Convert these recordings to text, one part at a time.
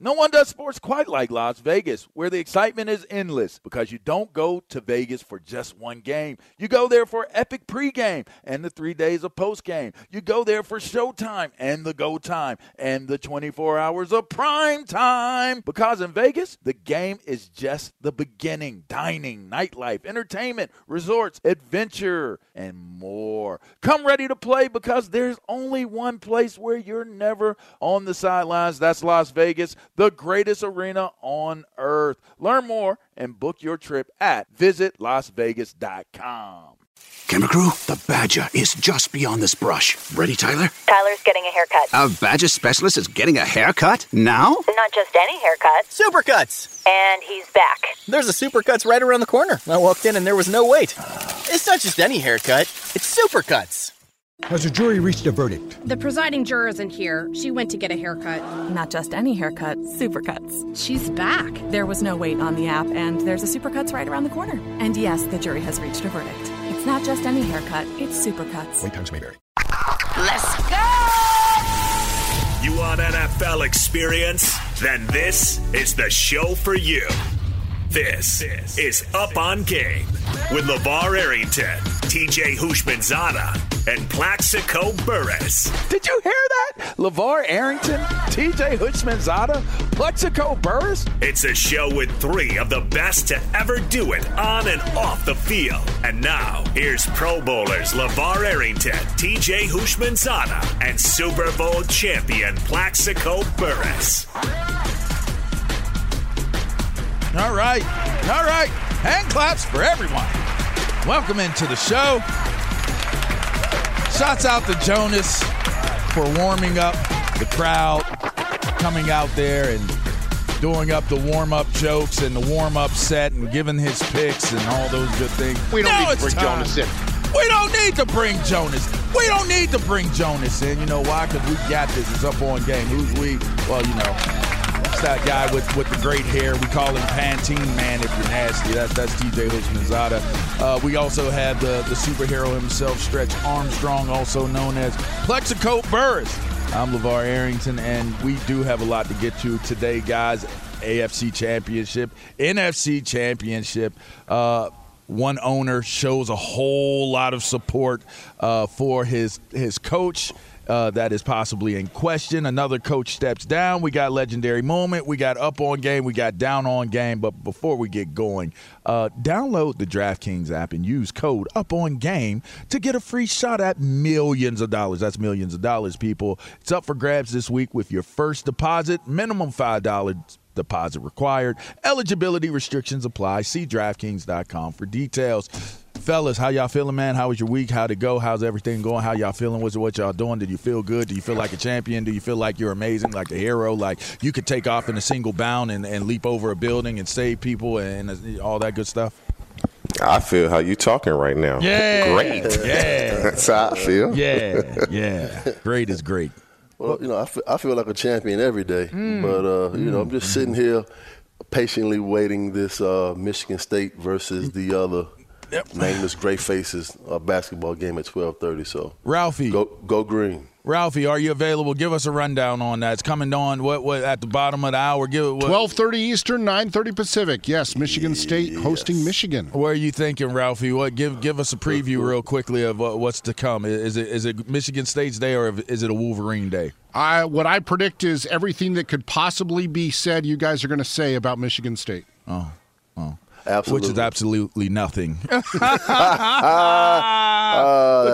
No one does sports quite like Las Vegas, where the excitement is endless because you don't go to Vegas for just one game. You go there for epic pregame and the three days of postgame. You go there for showtime and the go time and the 24 hours of prime time. Because in Vegas, the game is just the beginning. Dining, nightlife, entertainment, resorts, adventure, and more. Come ready to play because there's only one place where you're never on the sidelines. That's Las Vegas the greatest arena on earth. Learn more and book your trip at visitlasvegas.com. Camera crew, the Badger is just beyond this brush. Ready, Tyler? Tyler's getting a haircut. A Badger specialist is getting a haircut? Now? Not just any haircut. Supercuts! And he's back. There's a Supercuts right around the corner. I walked in and there was no wait. It's not just any haircut, it's Supercuts. Has the jury reached a verdict? The presiding juror isn't here. She went to get a haircut. Not just any haircut, Supercuts. She's back. There was no wait on the app, and there's a Supercuts right around the corner. And yes, the jury has reached a verdict. It's not just any haircut, it's Supercuts. Wait times may vary. Let's go! You want NFL experience? Then this is the show for you. This is Up on Game with LeVar Arrington, TJ Houshmandzadeh, and Plaxico Burress. Did you hear that? LeVar Arrington, TJ Houshmandzadeh, Plaxico Burress? It's a show with three of the best to ever do it on and off the field. And now, here's Pro Bowlers LeVar Arrington, TJ Houshmandzadeh, and Super Bowl champion Plaxico Burress. All right. All right. Hand claps for everyone. Welcome into the show. Shouts out to Jonas for warming up the crowd, coming out there and doing up the warm up jokes and the warm up set and giving his picks and all those good things. We don't Now need to bring time. Jonas in. We don't need to bring Jonas. We don't need to bring Jonas in. You know why? Because we got this. It's up on game. Who's we? Well, you know, that guy with, with the great hair. We call him Pantene Man if you're nasty. That's that's TJ Houshmandzadeh. Uh, we also have the, the superhero himself, Stretch Armstrong, also known as Plaxico Burress. I'm LeVar Arrington, and we do have a lot to get to today, guys. AFC Championship, NFC Championship. Uh, one owner shows a whole lot of support uh, for his his coach. Uh, that is possibly in question. Another coach steps down. We got legendary moment. We got up on game. We got down on game. But before we get going, uh, download the DraftKings app and use code up on game to get a free shot at millions of dollars. That's millions of dollars, people. It's up for grabs this week with your first deposit, minimum five dollars deposit required. Eligibility restrictions apply. See DraftKings.com for details. Fellas, how y'all feeling, man? How was your week? How'd it go? How's everything going? How y'all feeling? What's what y'all doing? Did you feel good? Do you feel like a champion? Do you feel like you're amazing, like a hero? Like you could take off in a single bound and, and leap over a building and save people and all that good stuff? I feel how you talking right now. Yeah. Great. Yeah. That's how I feel. Yeah. Yeah. Great is great. Well, you know, I feel, I feel like a champion every day, Mm. but uh, you know, I'm just sitting here patiently waiting this uh, Michigan State versus the other nameless Gray Faces uh, basketball game at 12:30. So, Ralphie, go go green. Ralphie, are you available? Give us a rundown on that. It's coming on what what at the bottom of the hour. Give it what, Twelve thirty Eastern, nine thirty Pacific. Yes, Michigan State hosting Michigan. Where are you thinking, Ralphie? What give give us a preview real quickly of what, what's to come. Is it is it Michigan State's day or is it a Wolverine day? I what I predict is everything that could possibly be said. You guys are going to say about Michigan State. Oh, oh, absolutely. Which is absolutely nothing. that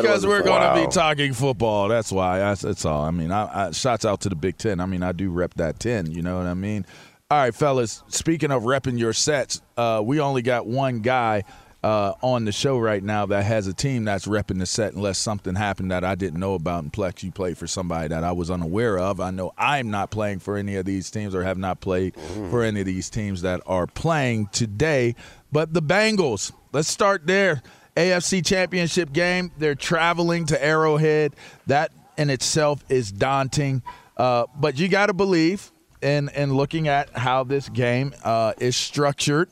because we're going to Wow. be talking football. That's why. That's, that's all. I mean, I, I, shots out to the Big Ten. I mean, I do rep that ten. You know what I mean? All right, fellas. Speaking of repping your sets, uh, we only got one guy uh, on the show right now that has a team that's repping the set. Unless something happened that I didn't know about, and Plex, you play for somebody that I was unaware of. I know I'm not playing for any of these teams or have not played for any of these teams that are playing today. But the Bengals. Let's start there. AFC Championship game. They're traveling to Arrowhead. That in itself is daunting. Uh, but you got to believe in in looking at how this game uh, is structured.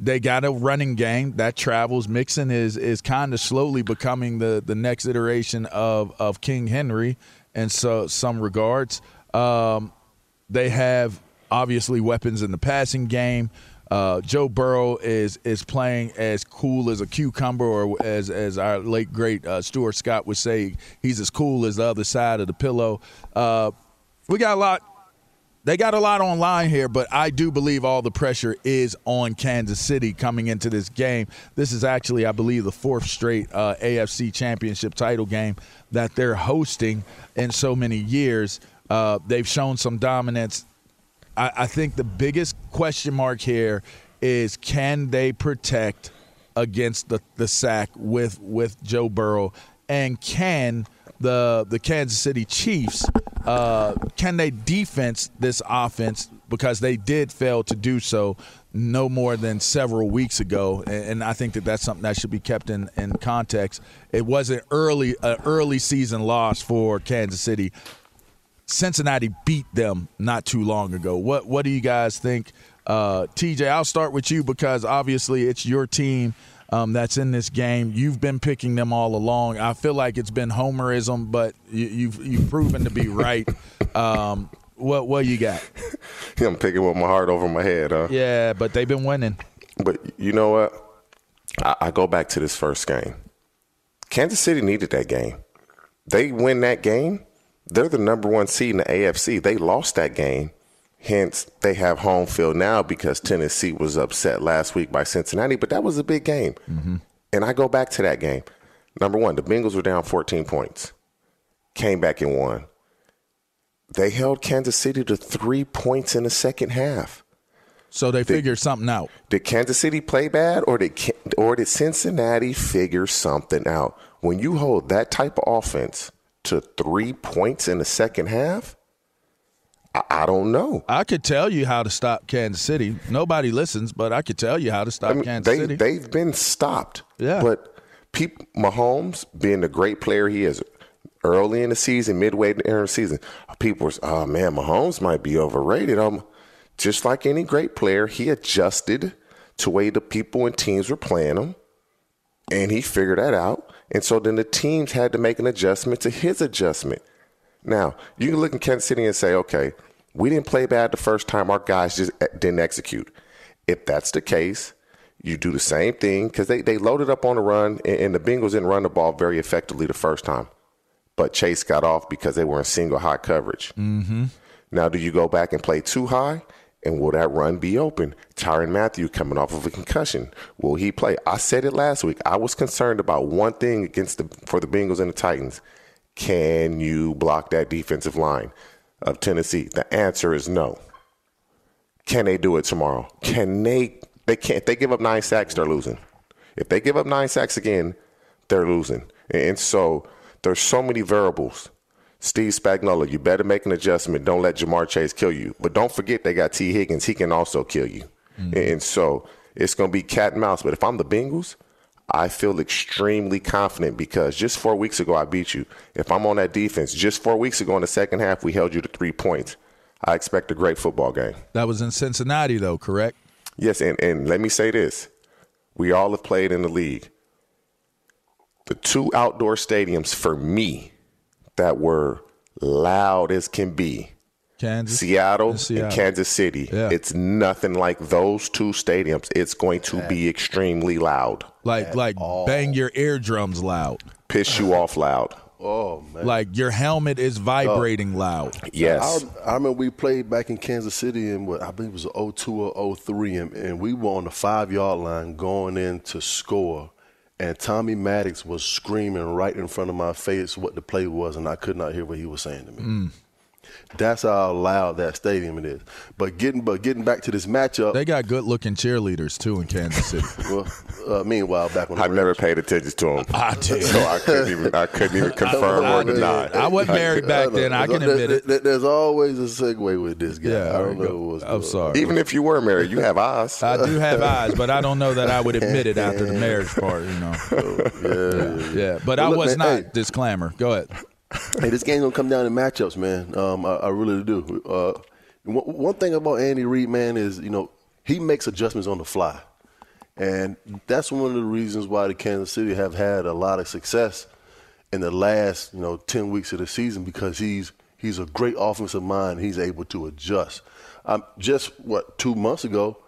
They got a running game that travels. Mixon is is kind of slowly becoming the the next iteration of of King Henry, in so some regards. Um, they have obviously weapons in the passing game. Uh, Joe Burrow is is playing as cool as a cucumber, or as as our late great uh, Stuart Scott would say, he's as cool as the other side of the pillow. Uh, we got a lot. They got a lot online here, but I do believe all the pressure is on Kansas City coming into this game. This is actually, I believe, the fourth straight uh, AFC Championship title game that they're hosting in so many years. Uh, they've shown some dominance. I, I think the biggest question mark here is can they protect against the, the sack with with Joe Burrow, and can the the Kansas City Chiefs uh, can they defense this offense because they did fail to do so no more than several weeks ago, and, I think that that's something that should be kept in, in context. It was an early an early season loss for Kansas City. Cincinnati beat them not too long ago. What what do you guys think? Uh, TJ, I'll start with you because obviously it's your team um, that's in this game. You've been picking them all along. I feel like it's been homerism, but you, you've you've proven to be right. Um, what what you got? I'm picking with my heart over my head, huh? Yeah, but they've been winning. But you know what? I, I go back to this first game. Kansas City needed that game. They win that game. They're the number one seed in the AFC. They lost that game. Hence, they have home field now because Tennessee was upset last week by Cincinnati, but that was a big game. Mm-hmm. And I go back to that game. Number one, the Bengals were down 14 points, came back and won. They held Kansas City to three points in the second half. So they figured something out. Did Kansas City play bad, or did or did Cincinnati figure something out? When you hold that type of offense to three points in the second half, I, I don't know. I could tell you how to stop Kansas City. Nobody listens, but I could tell you how to stop I mean, Kansas they City. they've been stopped. Yeah. But peop, Mahomes, being the great player he is, early in the season, midway in the season, people were, oh man, Mahomes might be overrated. Um, just like any great player, he adjusted to way the people and teams were playing him, and he figured that out. And so then the teams had to make an adjustment to his adjustment. Now you can look at Kansas City and say, okay, we didn't play bad the first time. Our guys just eh, didn't execute. If that's the case, you do the same thing because they, they loaded up on the run, and, and the Bengals didn't run the ball very effectively the first time. But Chase got off because they were in single high coverage. mm-hmm. Now, do you go back and play too high? And will that run be open? Tyrann Mathieu coming off of a concussion. Will he play? I said it last week. I was concerned about one thing against the for the Bengals and the Titans. Can you block that defensive line of Tennessee? The answer is no. Can they do it tomorrow? Can they they can't they give up nine sacks, they're losing. If they give up nine sacks again, they're losing. And so there's so many variables. Steve Spagnuolo, you better make an adjustment. Don't let Ja'Marr Chase kill you. But don't forget they got Tee Higgins. He can also kill you. Mm-hmm. And so it's going to be cat and mouse. But if I'm the Bengals, I feel extremely confident because just four weeks ago I beat you. If I'm on that defense, just four weeks ago in the second half we held you to three points. I expect a great football game. That was in Cincinnati, though, correct? Yes, and, and let me say this. We all have played in the league. The two outdoor stadiums for me that were loud as can be Kansas, Seattle, and Seattle. and Kansas City. Yeah. It's nothing like those two stadiums. It's going to be extremely loud. Like like bang your eardrums loud. Piss you off loud. Oh man! Like your helmet is vibrating loud. Yes. I, I remember we played back in Kansas City in what I believe it was 02 or 03, and, and we were on the five yard line going in to score, and Tommy Maddox was screaming right in front of my face what the play was, and I could not hear what he was saying to me. Mm. That's how loud that stadium it is. But getting but getting back to this matchup, They got good looking cheerleaders too in Kansas City. well, uh, meanwhile, back when I've never paid attention to them. I did. So I couldn't even I couldn't even confirm or deny. I wasn't married back then. I can There- admit it. there- There's always a segue with this guy. Yeah, I don't know what's I'm going sorry. Even if you were married, you have eyes. I do have eyes, but I don't know that I would admit it after the marriage part. You know. yeah, Yeah, but Well, I look, was man, not hey. disclaimer. Go ahead. hey, this game's gonna come down to matchups, man. Um, I, I really do. Uh, one, one thing about Andy Reid, man, is you know he makes adjustments on the fly, and that's one of the reasons why the Kansas City have had a lot of success in the last you know ten weeks of the season because he's he's a great offensive mind. He's able to adjust. Um, just what two months ago,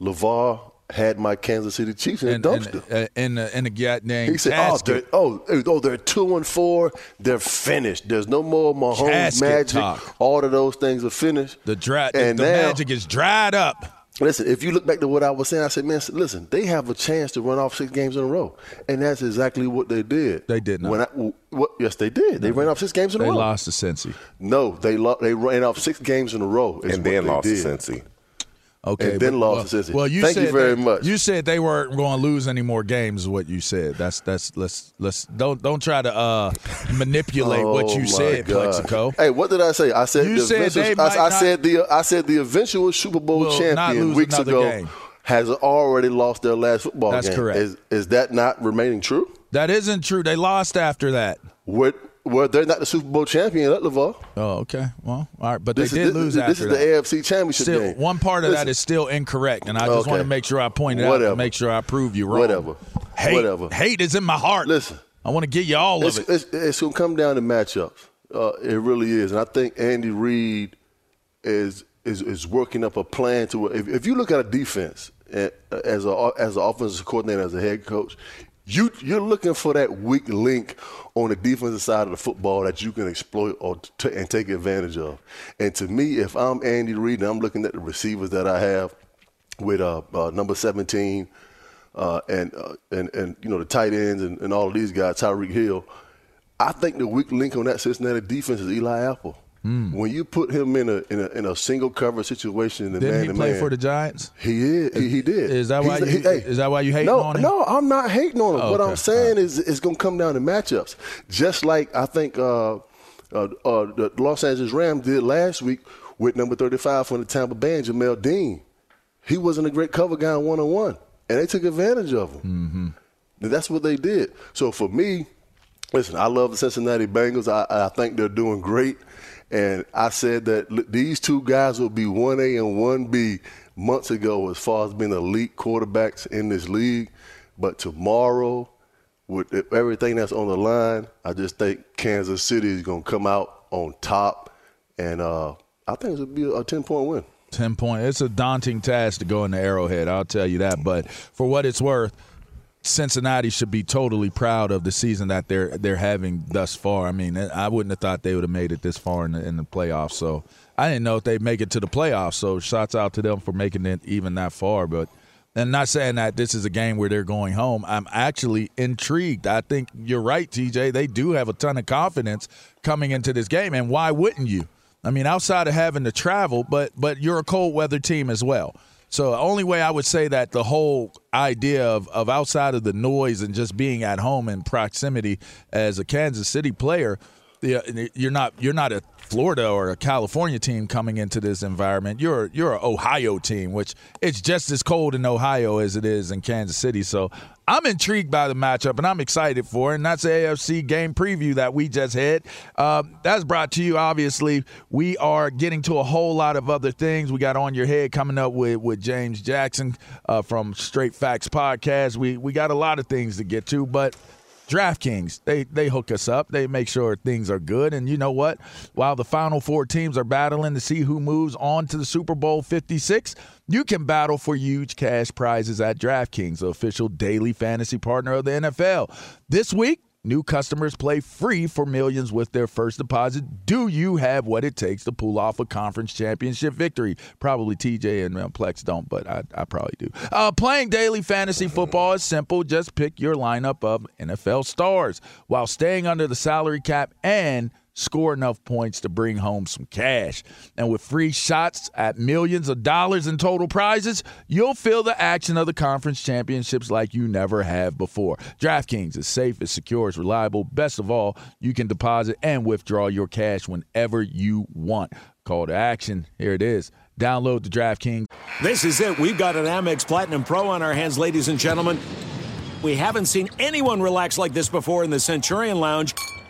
Levar had my Kansas City Chiefs in And a dumpster. uh, in the in the goddamn He said, oh they're, oh, oh, they're two and four. They're finished. There's no more Mahomes Casket magic. talk. All of those things are finished. the dry, and the now- magic is dried up. Listen, if you look back to what I was saying, I said, man, listen, they have a chance to run off six games in a row, and that's exactly what they did. They did not. When I, what, yes, they did. They ran off six games in They a row. They lost to Cincy. No, they lo- they ran off six games in a row, and then lost did. to Cincy. Okay, And then but- lost well, to. Well, you Thank you said very they- much. You said they weren't going to lose any more games. Is what you said. That's that's let's let's don't don't try to uh, manipulate what Oh, you said, God. Plaxico. Hey, what did I say? I said You the said eventual- I, I not- said the I said the eventual Super Bowl champion weeks ago game. has already lost their last football That's game. correct. Is, is that not remaining true? That isn't true. They lost after that. What? Well, they're not the Super Bowl champion at Levar. Oh, okay. Well, all right, but This they is did this, lose this, after is that. the AFC Championship Still, game. one part of Listen, that is still incorrect, and I just Okay. want to make sure I point it out Whatever. to make sure I prove you wrong. Whatever. Hate, Whatever. hate is in my heart. Listen, I want to get you all it's, of it. it's, it's going to come down to matchups. Uh, it really is, and I think Andy Reid is is is working up a plan to. If, if you look at a defense eh, as a as an offensive coordinator, as a head coach, you you're looking for that weak link on the defensive side of the football that you can exploit or t- and take advantage of. And to me, if I'm Andy Reid and I'm looking at the receivers that I have with uh, uh, number 17 uh, and, uh, and and you know the tight ends and, and all of these guys, Tyreek Hill. I think the weak link on that Cincinnati defense is Eli Apple. When you put him in a in a, in a single cover situation, the Didn't man he play man, for the Giants? he is. He, he did. Is that why He's- you- he- hey, is that why you hating no, on him? No, I'm not hating on him. Oh, what okay. I'm saying is it's going to come down to matchups. Just like I think uh, uh, uh, the Los Angeles Rams did last week with number 35 from the Tampa Bay, Jamel Dean. He wasn't a great cover guy one on one, and they took advantage of him. Mm-hmm. And that's what they did. So for me, listen, I love the Cincinnati Bengals. I, I think they're doing great. And I said that these two guys will be 1A and 1B months ago as far as being elite quarterbacks in this league. But tomorrow, with everything that's on the line, I just think Kansas City is going to come out on top. And uh, I think to be a 10 point win. 10 point. It's a daunting task to go in the Arrowhead, I'll tell you that. But for what it's worth, Cincinnati should be totally proud of the season that they're they're having thus far. I mean, I wouldn't have thought they would have made it this far in the, in the playoffs. So I didn't know if they'd make it to the playoffs. So shouts out to them for making it even that far. But and not saying that this is a game where they're going home. I'm actually intrigued. I think you're right, TJ. They do have a ton of confidence coming into this game, and why wouldn't you? I mean, outside of having to travel, but but you're a cold weather team as well. So the only way I would say that the whole idea of, of outside of the noise and just being at home in proximity as a Kansas City player, you're not you're not a Florida or a California team coming into this environment. You're you're an Ohio team, which it's just as cold in Ohio as it is in Kansas City. So I'm intrigued by the matchup and I'm excited for it. And that's the AFC game preview that we just had. Um, that's brought to you, obviously. We are getting to a whole lot of other things. We got On Your Head coming up with, with James Jackson uh, from Straight Facts Podcast. We, we got a lot of things to get to, but DraftKings, they they hook us up. They make sure things are good. And you know what? While the final four teams are battling to see who moves on to the Super Bowl 56, you can battle for huge cash prizes at DraftKings, the official daily fantasy partner of the NFL. This week, New customers play free for millions with their first deposit. Do you have what it takes to pull off a conference championship victory? Probably TJ and Plex don't, but I, I probably do. Uh, playing daily fantasy football is simple. Just pick your lineup of NFL stars while staying under the salary cap and score enough points to bring home some cash. And with free shots at millions of dollars in total prizes, you'll feel the action of the conference championships like you never have before. DraftKings is safe, it's secure, it's reliable. Best of all, you can deposit and withdraw your cash whenever you want. Call to action. Here it is. Download the DraftKings. This is it. We've got an Amex Platinum Pro on our hands, ladies and gentlemen. We haven't seen anyone relax like this before in the Centurion Lounge.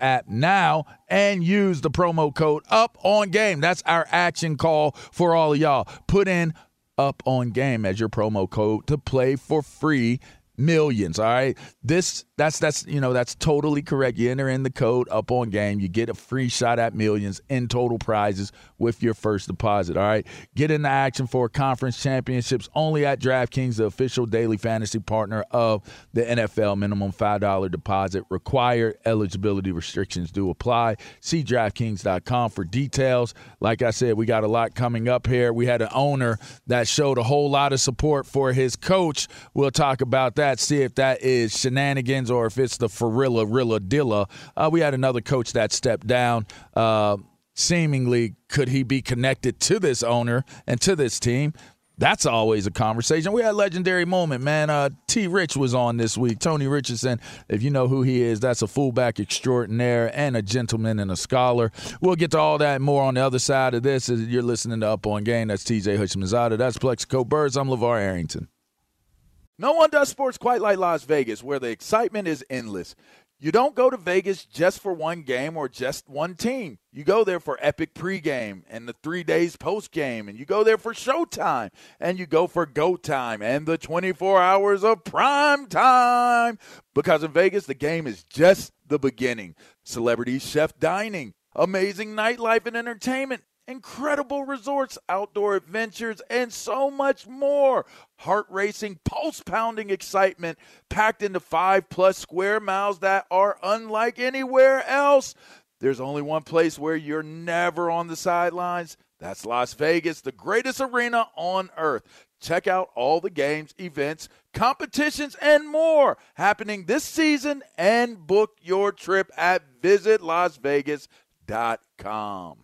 app now and use the promo code up on game. That's our action call for all of y'all. Put in up on game as your promo code to play for free millions all right this that's that's you know that's totally correct you enter in the code up on game you get a free shot at millions in total prizes with your first deposit all right? Get into action for conference championships only at draftkings the official daily fantasy partner of the nfl minimum $5 deposit required. Eligibility restrictions do apply. See draftkings.com for details. Like i said we got a lot coming up here. We had an owner that showed a whole lot of support for his coach. We'll talk about that see if that is shenanigans or if it's the Farilla Rilla Dilla. Uh, we had another coach that stepped down. Uh, seemingly, could he be connected to this owner and to this team? That's always a conversation. We had a legendary moment, man. Uh, T. Rich was on this week. Tony Richardson, if you know who he is, that's a fullback extraordinaire and a gentleman and a scholar. We'll get to all that more on the other side of this. You're listening to Up on Game. That's TJ Houshmandzadeh. That's Plaxico Burress. I'm LeVar Arrington. No one does sports quite like Las Vegas, where the excitement is endless. You don't go to Vegas just for one game or just one team. You go there for epic pregame and the three days postgame, and you go there for showtime, and you go for go time and the 24 hours of prime time. Because in Vegas, the game is just the beginning. Celebrity chef dining, amazing nightlife and entertainment incredible resorts, outdoor adventures, and so much more. Heart racing, pulse pounding excitement packed into five plus square miles that are unlike anywhere else. There's only one place where you're never on the sidelines. That's Las Vegas, the greatest arena on earth. Check out all the games, events, competitions, and more happening this season and book your trip at visitlasvegas.com.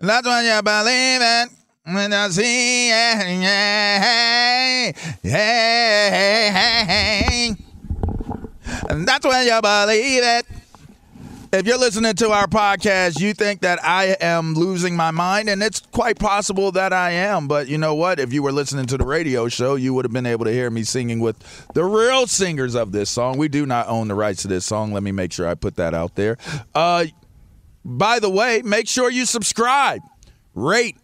That's when you believe it. When I see it, yeah, yeah, that's when you believe it. If you're listening to our podcast, you think that I am losing my mind, and it's quite possible that I am. But you know what? If you were listening to the radio show, you would have been able to hear me singing with the real singers of this song. We do not own the rights to this song. Let me make sure I put that out there. Uh, by the way, make sure you subscribe, rate,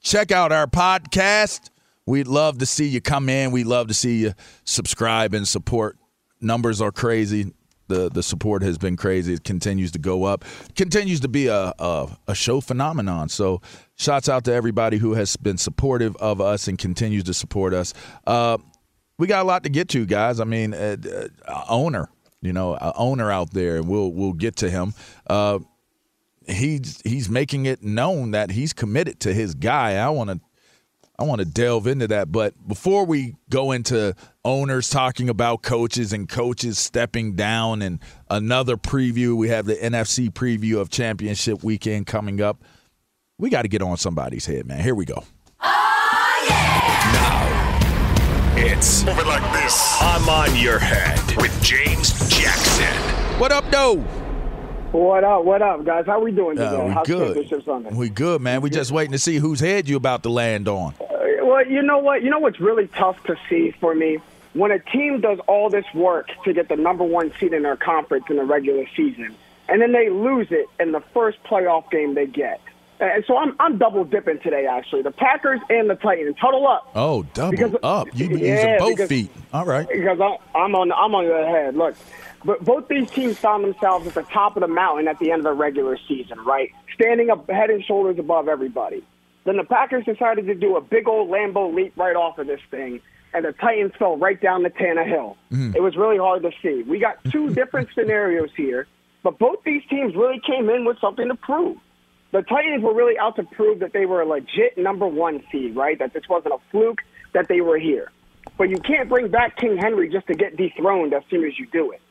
check out our podcast. We'd love to see you come in. We'd love to see you subscribe and support. Numbers are crazy. The the support has been crazy. It continues to go up. Continues to be a a, a show phenomenon. So shouts out to everybody who has been supportive of us and continues to support us. Uh, we got a lot to get to, guys. I mean, uh, uh, owner, you know, owner out there, and we'll we'll get to him. He's he's making it known that he's committed to his guy. I want to I want to delve into that, but before we go into owners talking about coaches and coaches stepping down and another preview, we have the NFC preview of championship weekend coming up. We got to get on somebody's head, man. Here we go. Oh, yeah! Now, it's Move it like this. I'm on your head with James Jackson. What up, though? What up? What up, guys? How we doing today? Uh, we How's good. Sunday? We good, man. We just waiting to see whose head you about to land on. Uh, well, you know what? You know what's really tough to see for me when a team does all this work to get the number one seed in their conference in the regular season, and then they lose it in the first playoff game they get. And so I'm I'm double dipping today. Actually, the Packers and the Titans huddle up. Oh, double Because- up. You Yeah, using both because- feet. All right. because I, I'm on I'm on your head. Look, but both these teams found themselves at the top of the mountain at the end of the regular season, right? Standing up head and shoulders above everybody. Then the Packers decided to do a big old Lambeau leap right off of this thing, and the Titans fell right down the Tannehill. Mm. It was really hard to see. We got two different scenarios here, but both these teams really came in with something to prove. The Titans were really out to prove that they were a legit number one seed, right? That this wasn't a fluke, that they were here. But you can't bring back King Henry just to get dethroned as soon as you do it.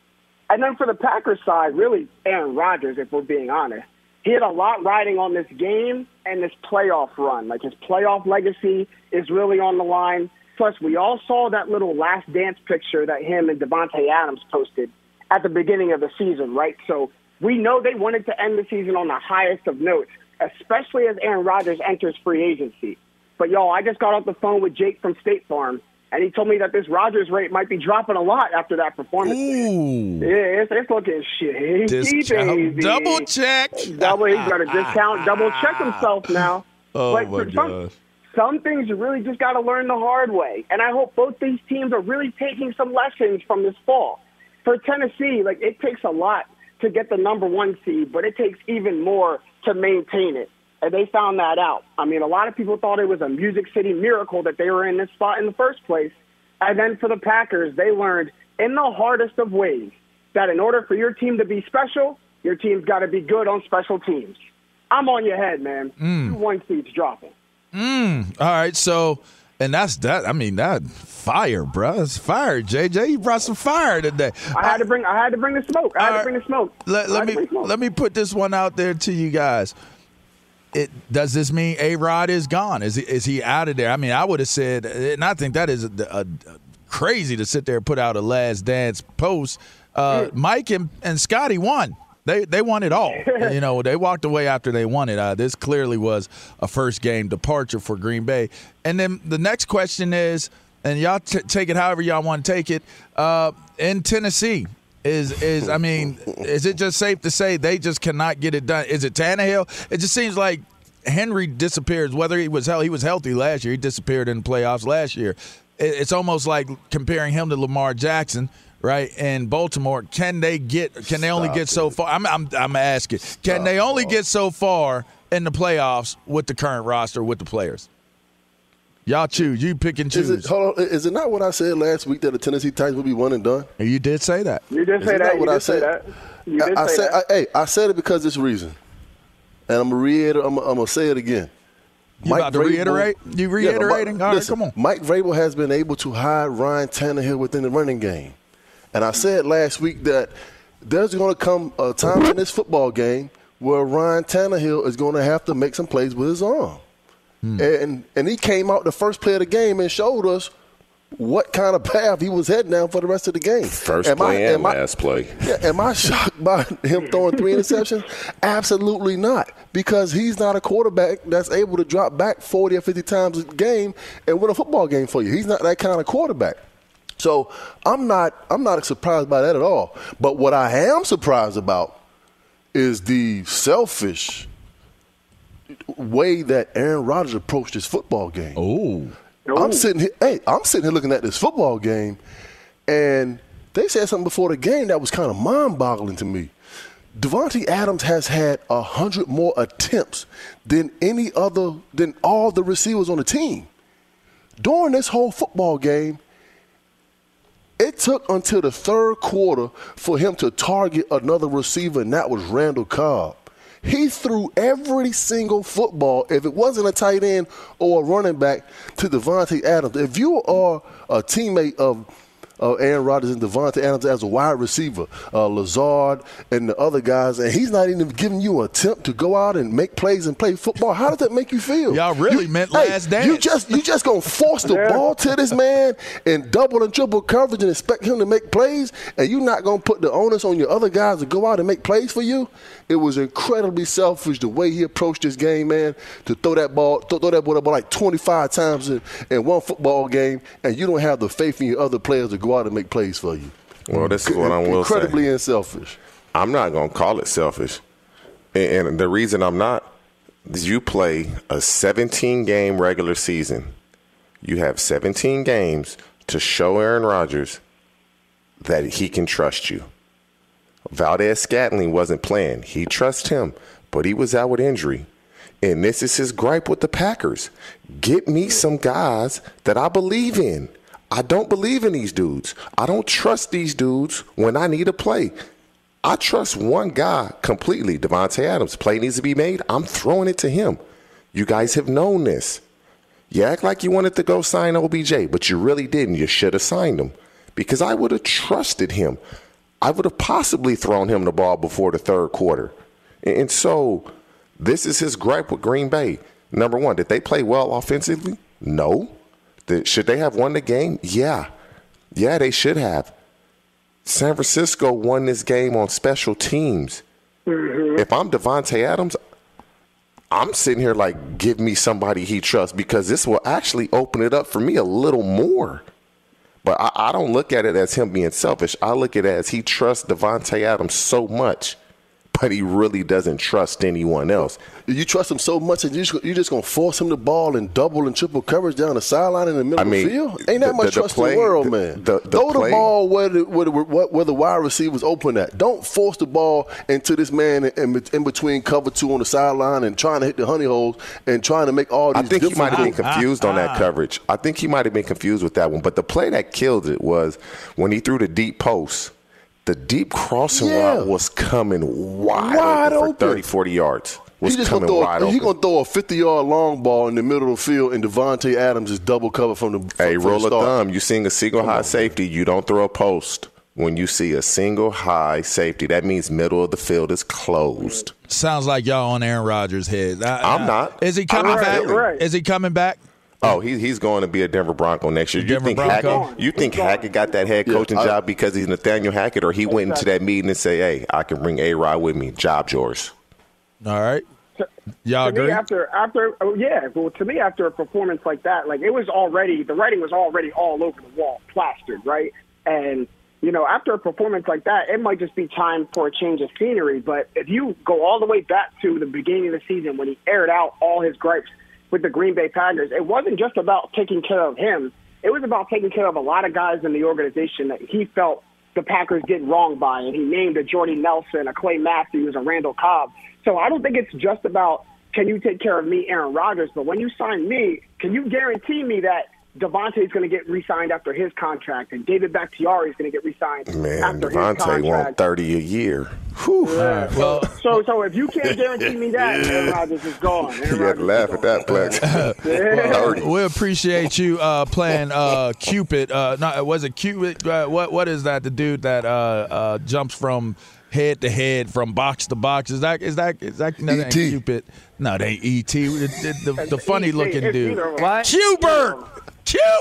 And then for the Packers side, really Aaron Rodgers, if we're being honest. He had a lot riding on this game and this playoff run. Like his playoff legacy is really on the line. Plus, we all saw that little last dance picture that him and Davante Adams posted at the beginning of the season, right? So we know they wanted to end the season on the highest of notes, especially as Aaron Rodgers enters free agency. But y'all, I just got off the phone with Jake from State Farm, and he told me that this Rodgers rate might be dropping a lot after that performance. Ooh. Yeah, it's, it's looking Discount- double check. Double, he's got to discount, double check himself now. Oh, But my gosh. some things you really just got to learn the hard way. And I hope both these teams are really taking some lessons from this fall. for Tennessee, like it takes a lot to get the number one seed, but it takes even more to maintain it. And they found that out. I mean, a lot of people thought it was a Music City miracle that they were in this spot in the first place. And then for the Packers, they learned in the hardest of ways that in order for your team to be special, your team's got to be good on special teams. I'm on your head, man. Mm. Two one seeds dropping. Mm. All right, so and that's that. I mean, that fire, bro. It's fire, JJ. You brought some fire today. I had to bring. I had to bring the smoke. I had to bring the smoke. Let, let me smoke. let me put this one out there to you guys. It does this mean A Rod is gone? Is he, is he out of there? I mean, I would have said, and I think that is a, a, a crazy to sit there and put out a last dance post. Uh, Mike and, and Scotty won. They they won it all. you know, they walked away after they won it. Uh, this clearly was a first game departure for Green Bay. And then the next question is, and y'all t- take it however y'all want to take it. Uh, in Tennessee, is is I mean, is it just safe to say they just cannot get it done? Is it Tannehill? It just seems like Henry disappears. Whether he was hell, he was healthy last year. He disappeared in the playoffs last year. It's almost like comparing him to Lamar Jackson. Right in Baltimore, can they get? Can they only Stop get so far? I'm, I'm, I'm asking. Can they only get so far in the playoffs with the current roster with the players? Y'all choose. You pick and choose. Is it, hold on, is it not what I said last week that the Tennessee Titans would be one and done? You did say that. You did Is say it that. not You what did I say said? that. You did I, I say said, that. I, hey, I said it because this reason, and I'm gonna reiterate. I'm, I'm gonna say it again. You about to reiterate? You Yeah, reiterating? Mike- All right, listen, come on. Mike Vrabel has been able to hide Ryan Tannehill within the running game, and I said last week that there's going to come a time in this football game where Ryan Tannehill is going to have to make some plays with his arm, Hmm. and and he came out the first play of the game and showed us what kind of path he was heading down for the rest of the game. First Am I- play and am I- last play. yeah, am I shocked by him throwing three interceptions? Absolutely not, because he's not a quarterback that's able to drop back 40 or 50 times a game and win a football game for you. He's not that kind of quarterback. So I'm not I'm not surprised by that at all. But what I am surprised about is the selfish way that Aaron Rodgers approached his football game. Oh. I'm oh. sitting here. Hey, I'm sitting here looking at this football game, and they said something before the game that was kind of mind-boggling to me. Davante Adams has had a hundred more attempts than any other than all the receivers on the team. During this whole football game, it took until the third quarter for him to target another receiver, and that was Randall Cobb. He threw every single football, if it wasn't a tight end or a running back, to Davante Adams. If you are a teammate of uh, Aaron Rodgers and Davante Adams as a wide receiver, uh, Lazard and the other guys, and he's not even giving you an attempt to go out and make plays and play football. How does that make you feel? Y'all really You- meant hey, last dance. You just you just gonna force the ball to this man and double and triple coverage and expect him to make plays, and you're not gonna put the onus on your other guys to go out and make plays for you. It was incredibly selfish the way he approached this game, man. To throw that ball, throw, throw that ball up like 25 times in, in one football game, and you don't have the faith in your other players to go out and make plays for you. Well, this is what I will say. Incredibly unselfish. I'm not going to call it selfish. And, and the reason I'm not is you play a 17 game regular season. You have 17 games to show Aaron Rodgers that he can trust you. Valdes-Scantling wasn't playing. He trusts him, but he was out with injury. And this is his gripe with the Packers. Get me some guys that I believe in. I don't believe in these dudes. I don't trust these dudes when I need a play. I trust one guy completely, Davante Adams. Play needs to be made. I'm throwing it to him. You guys have known this. You act like you wanted to go sign OBJ, but you really didn't. You should have signed him because I would have trusted him. I would have possibly thrown him the ball before the third quarter. And so this is his gripe with Green Bay. Number one, did they play well offensively? No. Should they have won the game? Yeah. Yeah, they should have. San Francisco won this game on special teams. Mm-hmm. If I'm Davante Adams, I'm sitting here like, give me somebody he trusts because this will actually open it up for me a little more. But I, I don't look at it as him being selfish. I look at it as he trusts Davante Adams so much. But he really doesn't trust anyone else. You trust him so much that you just, you're just going to force him the ball and double and triple coverage down the sideline in the middle I mean, of the field? Ain't that the- much the- the trust play- in the world, the- man. the- the Throw play- the ball where the, where, the, where the wide receivers open at. Don't force the ball into this man in, in between cover two on the sideline and trying to hit the honey holes and trying to make all these I think he might have been different- confused on that ah, ah. coverage. I think he might have been confused with that one. But the play that killed it was when he threw the deep post. The deep crossing Yeah. route was coming wide, Wide open, open. for 30, 40 yards. Was He just coming gonna throw, wide a, he gonna throw a 50 yard long ball in the middle of the field, and Davante Adams is double covered from the Hey, from the rule of thumb: you seeing a single high safety, you don't throw a post. When you see a single high safety, that means middle of the field is closed. Sounds like y'all on Aaron Rodgers' head. I, I'm I- not. Is he coming I'm back? Right. Is he coming back? Oh, he, he's going to be a Denver Bronco next year. You Denver think Bronco? Hackett? You think Hackett got that head Yeah, coaching I- job because he's Nathaniel Hackett, or he went into that meeting and say, "Hey, I can bring A Rod with me. Job yours." All right. Y'all to me, agree? after after oh, yeah, well, to me after a performance like that, like it was already the writing was already all over the wall, plastered, right? And you know, after a performance like that, it might just be time for a change of scenery. But if you go all the way back to the beginning of the season when he aired out all his gripes with the Green Bay Packers, it wasn't just about taking care of him. It was about taking care of a lot of guys in the organization that he felt the Packers did wrong by, and he named a Jordy Nelson, a Clay Matthews, a Randall Cobb. So I don't think it's just about can you take care of me, Aaron Rodgers, but when you sign me, can you guarantee me that Davante is going to get re-signed after his contract, and David Bakhtiari is going to get re-signed Man, after his contract. Davante contract? want thirty a year. Whew. Yeah. so, so if you can't guarantee me that, Aaron Rodgers is gone. Aaron You had to laugh at that flex. Well, we appreciate you uh, playing uh, Cupid. Uh, not, was it Cupid? Uh, what What is that? The dude that uh, uh, jumps from head to head, from box to box. Is that is that is that, that ain't Cupid? No, they E T. The, the, the funny looking It's dude. either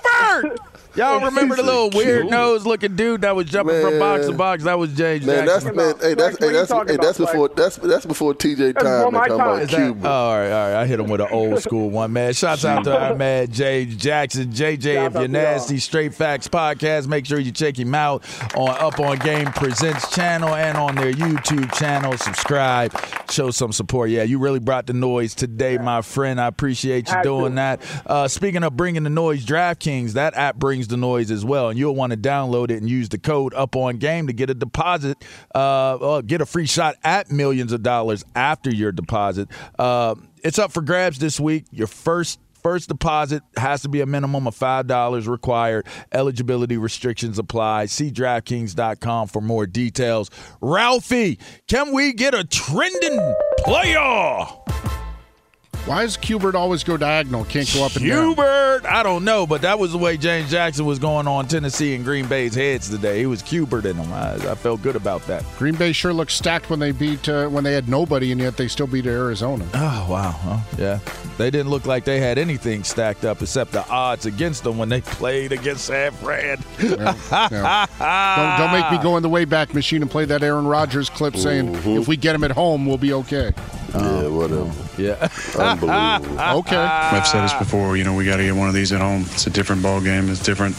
one. What? Cubert. Cubert. Y'all remember the little weird nose looking dude that was jumping from box to box? That was James Man, that's man, hey, that's hey, what are you that's hey, that's about, before that's that's before TJ That's time before and talking time. about Is that- Cuba. Oh, all right, all right. I hit him with an old school one, man. Shouts out to our man James Jackson, JJ. Shouts if out you're to nasty, Straight Facts podcast. Make sure you check him out on Up on Game Presents channel and on their YouTube channel. Subscribe, show some support. Yeah, you really brought the noise today, my friend. I appreciate you Had doing to. that. Uh, speaking of bringing the noise, DraftKings that app brings the noise as well, and you'll want to download it and use the code Up on Game to get a deposit, uh, or get a free shot at millions of dollars after your deposit. Uh, it's up for grabs this week. Your first First deposit has to be a minimum of $5 required. Eligibility restrictions apply. See DraftKings.com for more details. Ralphie, can we get a trending player? Why does Cubert always go diagonal? Can't go up and down. Cubert, I don't know, but that was the way James Jackson was going on Tennessee and Green Bay's heads today. He was Cubert in them. I, I felt good about that. Green Bay sure looked stacked when they beat uh, when they had nobody, and yet they still beat Arizona. Oh wow, Huh, yeah. They didn't look like they had anything stacked up except the odds against them when they played against San Fran. Don't, don't make me go in the Wayback Machine and play that Aaron Rodgers clip saying if we get him at home, we'll be okay. Yeah, whatever. Yeah. Unbelievable. Okay. I've said this before. You know, we got to get one of these at home. It's a different ball game. It's different.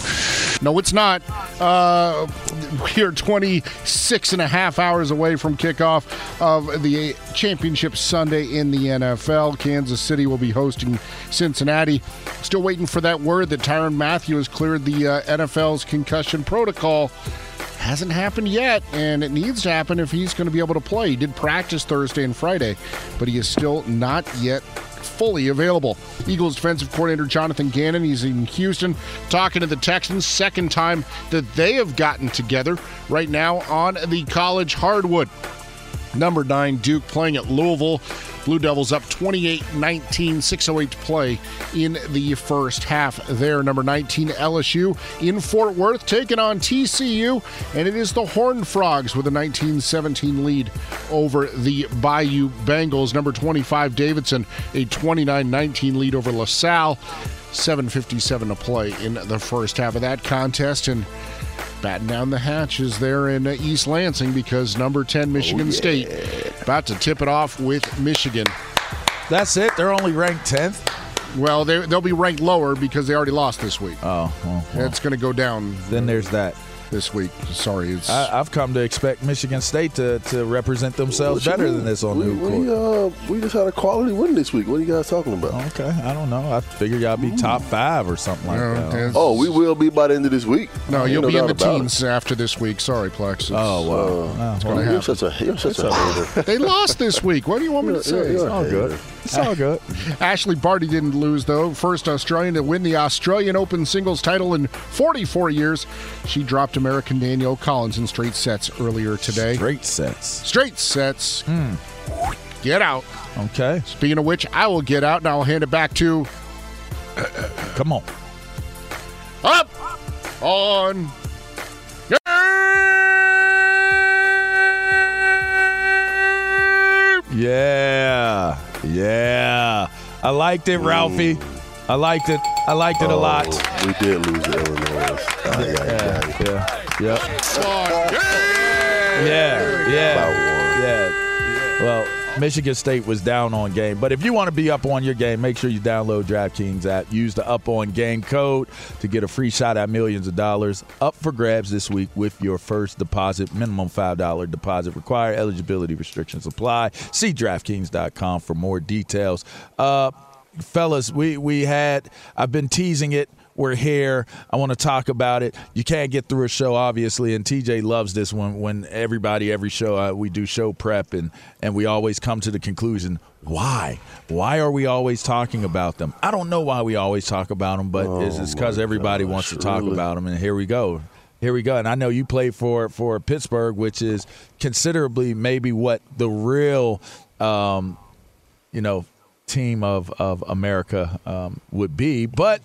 No, it's not. Uh, we are 26 and a half hours away from kickoff of the championship Sunday in the NFL. Kansas City will be hosting Cincinnati. Still waiting for that word that Tyrann Mathieu has cleared the uh, NFL's concussion protocol. Hasn't happened yet, and it needs to happen if he's going to be able to play. He did practice Thursday and Friday, but he is still not yet fully available. Eagles defensive coordinator Jonathan Gannon, he's in Houston talking to the Texans. Second time that they have gotten together right now on the college hardwood. Number nine, Duke playing at Louisville. Blue Devils up 28 19, 608 to play in the first half there. Number 19, LSU in Fort Worth taking on TCU, and it is the Horned Frogs with a 19 17 lead over the Bayou Bengals. Number 25, Davidson, a 29 19 lead over LaSalle. 7.57 to play in the first half of that contest. And batting down the hatches there in East Lansing because number 10 Michigan oh, State about to tip it off with Michigan. That's it. They're only ranked 10th. Well, they, they'll be ranked lower because they already lost this week. Oh, well, It's going to go down. Then there's that. This week. Sorry, it's I, I've come to expect Michigan State to, to represent themselves better mean? than this on we, the we, court. uh, we just had a quality win this week. What are you guys talking about? Okay, I don't know. I figured y'all be top five or something like that. Oh, we will be by the end of this week. no, Ain't you'll be in the doubt about it. teams after this week. Sorry, Plexus. Oh, wow. uh, it's Oh, gonna You're happen. such a you're such a hater. they lost this week. What do you want me to say? yeah, It's all good. It's all good. Ashleigh Barty didn't lose, though. First Australian to win the Australian Open singles title in 44 years. She dropped American Danielle Collins in straight sets earlier today. Straight sets. Straight sets. Hmm. Get out. Okay. Speaking of which, I will get out and I'll hand it back to Come on. Up on Yeah. Yeah. I liked it, Ralphie. I liked it. I liked it a lot. Oh, we did lose to Illinois. Ah, yeah, yeah, Yeah. Yeah. Yeah. Yeah. Yeah. Well, Michigan State was down on game. But if you want to be up on your game, make sure you download DraftKings app. Use the up on game code to get a free shot at millions of dollars up for grabs this week with your first deposit. Minimum $5 deposit required. Eligibility restrictions apply. See DraftKings.com for more details. Uh, fellas, we, we had, I've been teasing it. We're here. I want to talk about it. You can't get through a show, obviously, and TJ loves this one. When everybody, every show, uh, we do show prep, and and we always come to the conclusion: why? Why are we always talking about them? I don't know why we always talk about them, but it's because everybody wants to talk really? about them. And here we go. Here we go. And I know you played for for Pittsburgh, which is considerably maybe what the real, um, you know, team of of America um, would be, but.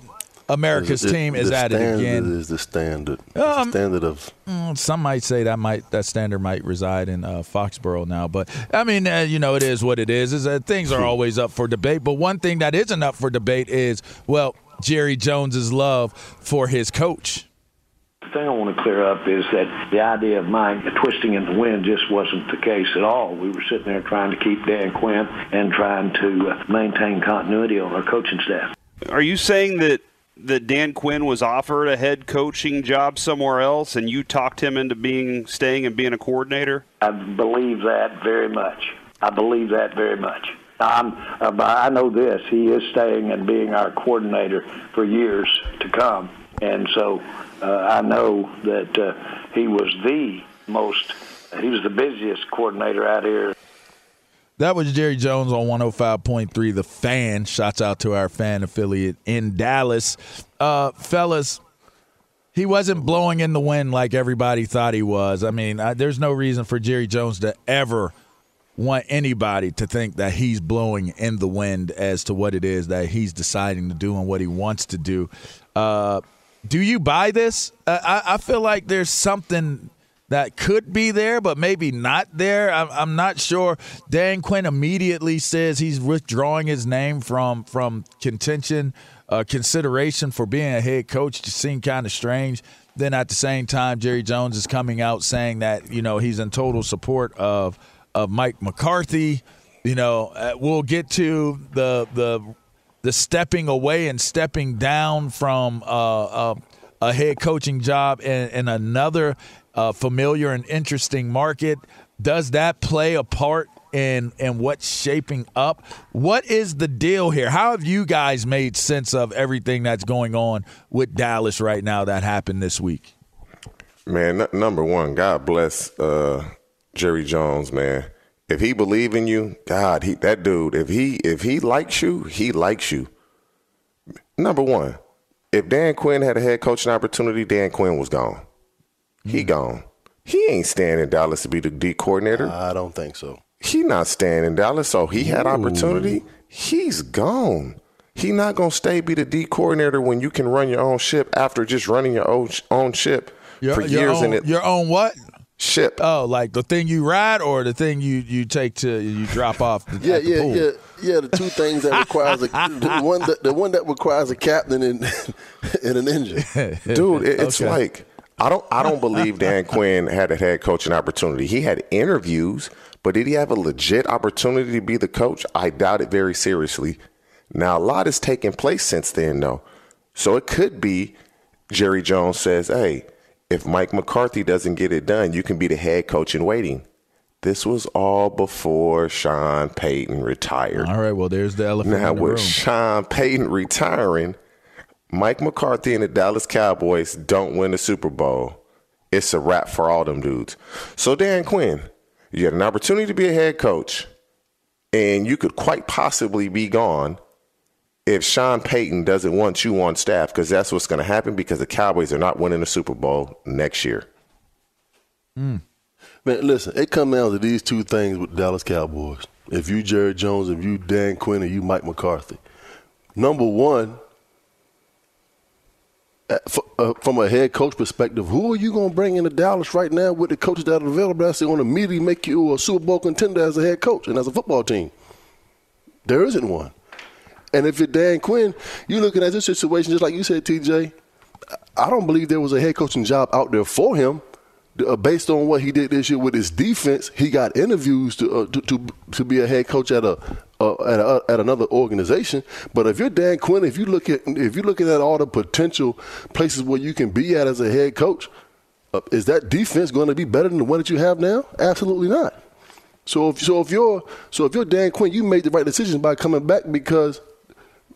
America's It- it- team is at it standard again. Is the standard? It's the Um, standard of Mm, some might say that might that standard might reside in uh, Foxborough now, but I mean, uh, you know, it is what it is. Is that things are always up for debate. But one thing that isn't up for debate is well, Jerry Jones's love for his coach. The thing I want to clear up is that the idea of Mike twisting in the wind just wasn't the case at all. We were sitting there trying to keep Dan Quinn and trying to uh, maintain continuity on our coaching staff. Are you saying that that Dan Quinn was offered a head coaching job somewhere else, and you talked him into being staying and being a coordinator? I believe that very much. I believe that very much. I'm, uh, I know this. He is staying and being our coordinator for years to come. And so uh, I know that uh, he was the most, he was the busiest coordinator out here. That was Jerry Jones on 105.3 The Fan. Shouts out to our fan affiliate in Dallas. Uh, fellas, he wasn't blowing in the wind like everybody thought he was. I mean, I, there's no reason for Jerry Jones to ever want anybody to think that he's blowing in the wind as to what it is that he's deciding to do and what he wants to do. Uh, do you buy this? Uh, I, I feel like there's something that could be there, but maybe not there. I'm, I'm not sure. Dan Quinn immediately says he's withdrawing his name from from contention, uh, consideration for being a head coach. Just seemed kind of strange. Then at the same time, Jerry Jones is coming out saying that you know he's in total support of of Mike McCarthy. You know, uh, we'll get to the the the stepping away and stepping down from uh, uh, a head coaching job in another uh, familiar and interesting market. Does that play a part in in what's shaping up? What is the deal here? How have you guys made sense of everything that's going on with Dallas right now that happened this week? Man, n- number one, God bless uh, Jerry Jones, man. If he believe in you, God, he that dude. If he if he likes you, he likes you. Number one, if Dan Quinn had a head coaching opportunity, Dan Quinn was gone. He hmm. gone. He ain't staying in Dallas to be the D coordinator. I don't think so. He not staying in Dallas, so he had opportunity. He's gone. He not gonna stay be the D coordinator when you can run your own ship after just running your own own ship Your, for your years own, in it. Your own what? Ship. Oh, like the thing you ride or the thing you, you take to you drop off the, Yeah, at the yeah, pool? yeah, yeah. The two things that requires a the one that the one that requires a captain and and an engine. Dude, it- it's Okay. like I don't I don't believe Dan Quinn had a head coaching opportunity. He had interviews, but did he have a legit opportunity to be the coach? I doubt it very seriously. Now a lot has taken place since then though. So it could be Jerry Jones says, Hey, if Mike McCarthy doesn't get it done, you can be the head coach in waiting. This was all before Sean Payton retired. All right, well, there's the elephant Now, in the with room. Sean Payton retiring, Mike McCarthy and the Dallas Cowboys don't win the Super Bowl. It's a wrap for all them dudes. So, Dan Quinn, you had an opportunity to be a head coach, and you could quite possibly be gone if Sean Payton doesn't want you on staff, because that's what's going to happen because the Cowboys are not winning the Super Bowl next year. Mm. Man, listen, it comes down to these two things with Dallas Cowboys. If you Jerry Jones, if you Dan Quinn, or you Mike McCarthy. Number one, uh, uh, from a head coach perspective, who are you going to bring into Dallas right now with the coaches that are available that's going to immediately make you a Super Bowl contender as a head coach and as a football team? There isn't one. And if you're Dan Quinn, you're looking at this situation just like you said, TJ. I don't believe there was a head coaching job out there for him. Uh, based on what he did this year with his defense, he got interviews to uh, to, to to be a head coach at a uh, at a, at another organization. But if you're Dan Quinn, if you look at if you're looking at all the potential places where you can be at as a head coach, uh, is that defense going to be better than the one that you have now? Absolutely not. So if so if you're so if you're Dan Quinn, you made the right decision by coming back because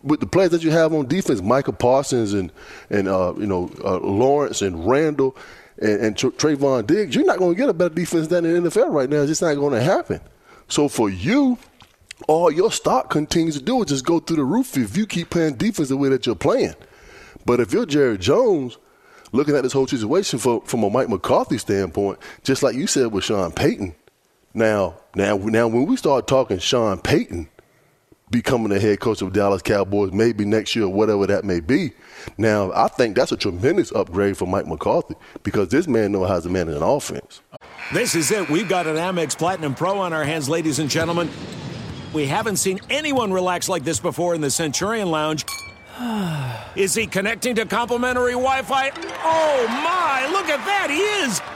with the players that you have on defense, Michael Parsons and and uh, you know uh, Lawrence and Randall and, and Tra- Trevon Diggs, you're not going to get a better defense than the NFL right now. It's just not going to happen. So for you, all your stock continues to do is just go through the roof if you keep playing defense the way that you're playing. But if you're Jerry Jones, looking at this whole situation for, from a Mike McCarthy standpoint, just like you said with Sean Payton, now now now when we start talking Sean Payton becoming the head coach of Dallas Cowboys maybe next year whatever that may be. Now, I think that's a tremendous upgrade for Mike McCarthy because this man knows how to manage an offense. This is it. We've got an Amex Platinum Pro on our hands, ladies and gentlemen. We haven't seen anyone relax like this before in the Centurion Lounge. Is he connecting to complimentary Wi Fi? Oh my, look at that, he is!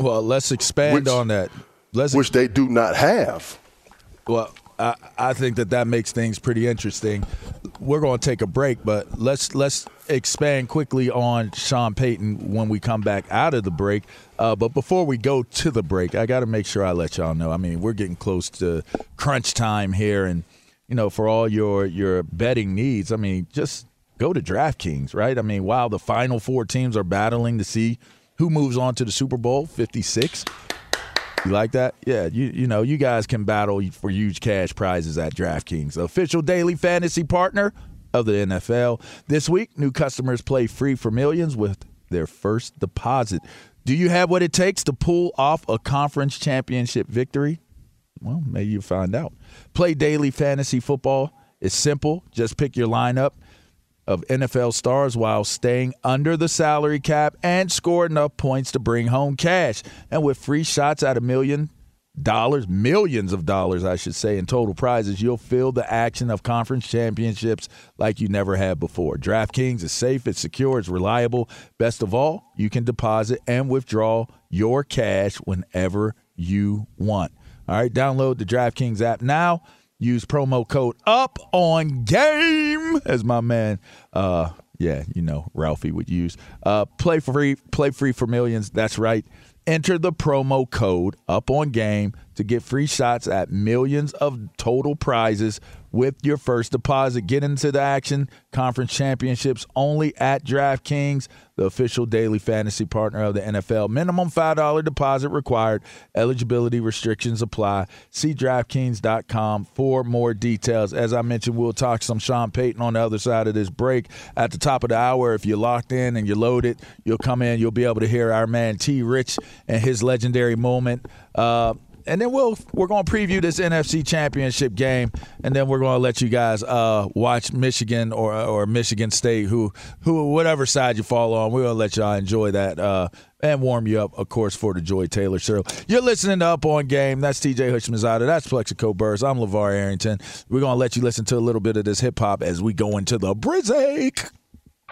Well, let's expand on that. Let's which they do not have. Well, I, I think that that makes things pretty interesting. We're going to take a break, but let's let's expand quickly on Sean Payton when we come back out of the break. Uh, but before we go to the break, I got to make sure I let y'all know. I mean, we're getting close to crunch time here, and you know, for all your your betting needs, I mean, just go to DraftKings, right? I mean, while the final four teams are battling to see who moves on to the Super Bowl 56. You like that? Yeah, you you know, you guys can battle for huge cash prizes at DraftKings, the official daily fantasy partner of the NFL. This week, new customers play free for millions with their first deposit. Do you have what it takes to pull off a conference championship victory? Well, maybe you'll find out. Play daily fantasy football. It's simple. Just pick your lineup of NFL stars while staying under the salary cap and score enough points to bring home cash. And with free shots at a million dollars, millions of dollars, I should say, in total prizes, you'll feel the action of conference championships like you never had before. DraftKings is safe, it's secure, it's reliable. Best of all, you can deposit and withdraw your cash whenever you want. All right, download the DraftKings app now. Use promo code up on game as my man uh yeah, you know, Ralphie would use. Uh play free, play free for millions. That's right. Enter the promo code up on game to get free shots at millions of total prizes with your first deposit. Get into the action. Conference championships only at DraftKings, the official daily fantasy partner of the NFL. Minimum $5 deposit required. Eligibility restrictions apply. See DraftKings.com for more details. As I mentioned, we'll talk some Sean Payton on the other side of this break. At the top of the hour, if you're locked in and you're loaded, you'll come in, you'll be able to hear our man T. Rich and his legendary moment. Uh, and then we'll we're going to preview this NFC Championship game, and then we're going to let you guys uh, watch Michigan or or Michigan State, who who whatever side you fall on. We're going to let y'all enjoy that uh, and warm you up, of course, for the Joy Taylor Show. You're listening to Up on Game. That's TJ Houshmandzadeh. That's Plaxico Burress. I'm LaVar Arrington. We're going to let you listen to a little bit of this hip hop as we go into the Brizik.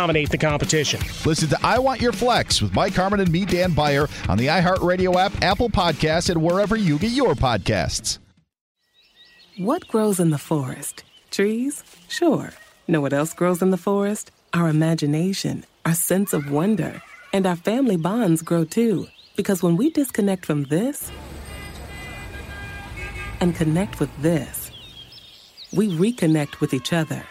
dominate the competition. Listen to I Want Your Flex with Mike Harmon and me, Dan Beyer, on the iHeartRadio app, Apple Podcasts, and wherever you get your podcasts. What grows in the forest? Trees? Sure. Know what else grows in the forest? Our imagination, our sense of wonder, and our family bonds grow too. Because when we disconnect from this and connect with this, we reconnect with each other.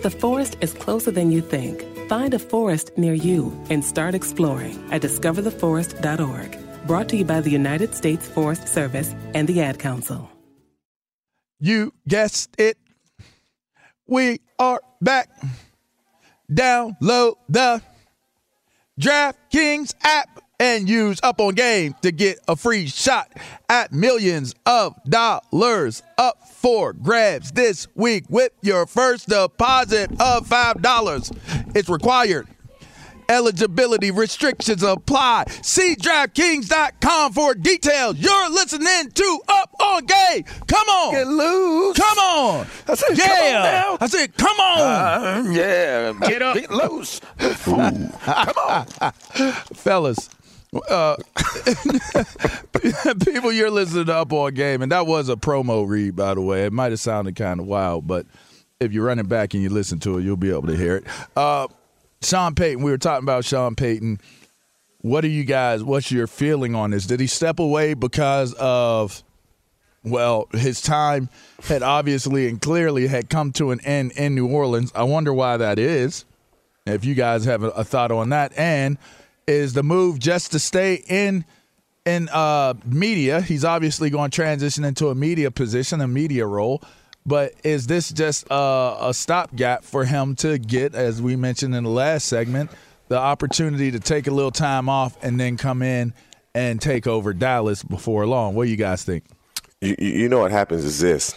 The forest is closer than you think. Find a forest near you and start exploring at discovertheforest.org. Brought to you by the United States Forest Service and the Ad Council. You guessed it. We are back. Download the DraftKings app and use Up on Game to get a free shot at millions of dollars up for grabs this week with your first deposit of $5. It's required. Eligibility restrictions apply. See DraftKings.com for details. You're listening to Up on Game. Come on. Get loose. Come on. I said, yeah. come on now. I said, come on. Uh, yeah. Get up. Get loose. come on. Fellas. Uh, people, you're listening to Up on Game, and that was a promo read, by the way. It might have sounded kind of wild, but if you're running back and you listen to it, you'll be able to hear it. Uh, Sean Payton, we were talking about Sean Payton. What are you guys, what's your feeling on this? Did he step away because of, well, his time had obviously and clearly had come to an end in New Orleans? I wonder why that is. If you guys have a, a thought on that. And is the move just to stay in in uh, media? He's obviously going to transition into a media position, a media role. But is this just uh, a stopgap for him to get, as we mentioned in the last segment, the opportunity to take a little time off and then come in and take over Dallas before long? What do you guys think? You, you know what happens is this: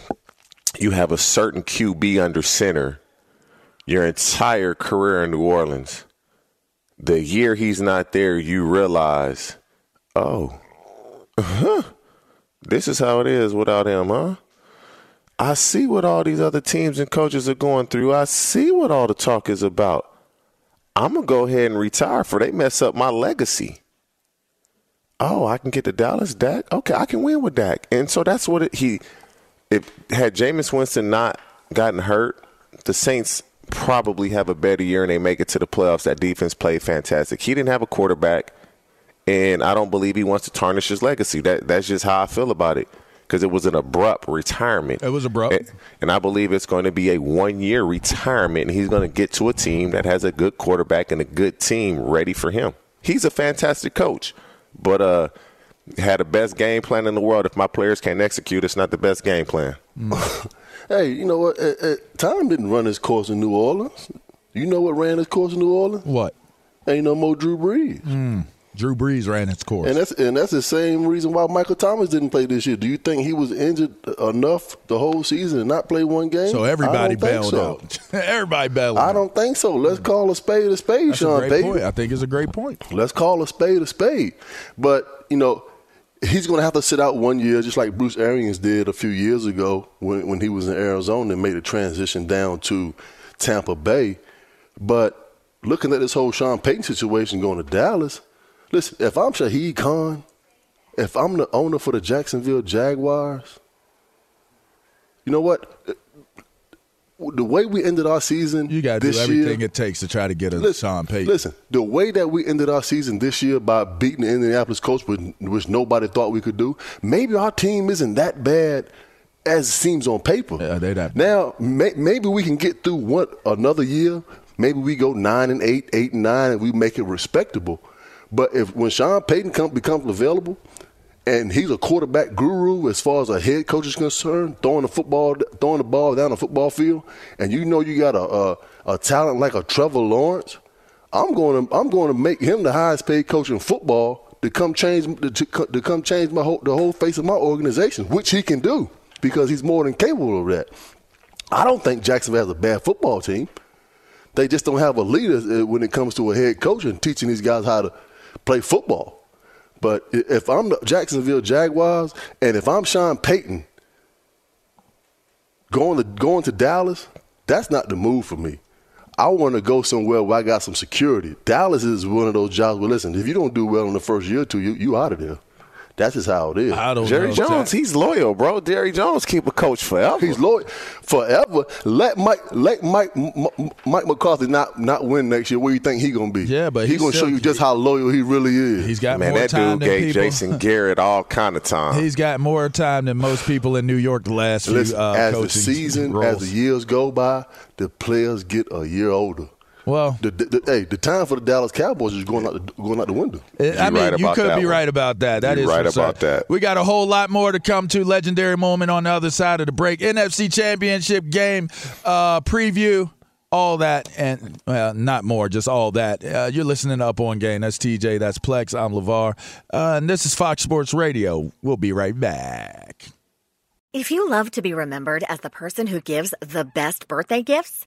you have a certain QB under center your entire career in New Orleans. The year he's not there, you realize, oh, huh, this is how it is without him, huh? I see what all these other teams and coaches are going through. I see what all the talk is about. I'm gonna go ahead and retire for they mess up my legacy. Oh, I can get to Dallas, Dak. Okay, I can win with Dak, and so that's what it, he. If had Jameis Winston not gotten hurt, the Saints probably have a better year and they make it to the playoffs. That defense played fantastic. He didn't have a quarterback, and I don't believe he wants to tarnish his legacy. That that's just how I feel about it. because it was an abrupt retirement. It was abrupt. And, and I believe it's going to be a one year retirement, and he's going to get to a team that has a good quarterback and a good team ready for him. He's a fantastic coach, but uh, had the best game plan in the world. If my players can't execute, it's not the best game plan. hey, you know what? Uh, uh, Tom didn't run his course in New Orleans. You know what ran his course in New Orleans? What? Ain't no more Drew Brees. Mm. Drew Brees ran its course. And that's and that's the same reason why Michael Thomas didn't play this year. Do you think he was injured enough the whole season and not play one game? So everybody I don't think bailed so. out. everybody bailed I don't think so. Let's call a spade a spade, That's a Sean great Payton. point. I think it's a great point. Let's call a spade a spade. But, you know, he's going to have to sit out one year, just like Bruce Arians did a few years ago when, when he was in Arizona and made a transition down to Tampa Bay. But looking at this whole Sean Payton situation going to Dallas, listen, if I'm Shahid Khan, if I'm the owner for the Jacksonville Jaguars, you know what? The way we ended our season, You got to do everything year, it takes to try to get a Listen, Sean Payton. Listen, the way that we ended our season this year by beating the Indianapolis Colts, which, which nobody thought we could do, maybe our team isn't that bad as it seems on paper. Yeah, they that. Now, may, maybe we can get through one another year. Maybe we go nine and eight, eight and nine, and we make it respectable. But if when Sean Payton come, becomes available, and he's a quarterback guru as far as a head coach is concerned, throwing the football, throwing the ball down the football field, and you know you got a a, a talent like a Trevor Lawrence, I'm going to I'm going to make him the highest paid coach in football to come change to, to come change my whole, the whole face of my organization, which he can do because he's more than capable of that. I don't think Jacksonville has a bad football team. They just don't have a leader uh, when it comes to a head coach and teaching these guys how to play football. But if I'm the Jacksonville Jaguars and if I'm Sean Payton going to going to Dallas, that's not the move for me. I want to go somewhere where I got some security. Dallas is one of those jobs where listen, if you don't do well in the first year or two, you you out of there. That's just how it is. I don't Jerry know. Jones, he's loyal, bro. Jerry Jones keep a coach forever. He's loyal forever. Let Mike let Mike M- M- Mike McCarthy not not win next year. Where you think he gonna be? Yeah, but he's he's gonna show you just how loyal he really is. He's got Man, more that time dude than gave people. Jason Garrett all kind of time. He's got more time than most people in New York the last few uh, as the season, roles. as the years go by, the players get a year older. Well, the, the, the- hey, the time for the Dallas Cowboys is going out the, going out the window. I mean, you could be right about that. That is You're right what's up. about that. We got a whole lot more to come to. Legendary moment on the other side of the break. NFC Championship game uh, preview. All that and well, not more, just all that. Uh, you're listening to Up on Game. That's TJ. That's Plex. I'm LaVar, uh, and this is Fox Sports Radio. We'll be right back. If you love to be remembered as the person who gives the best birthday gifts,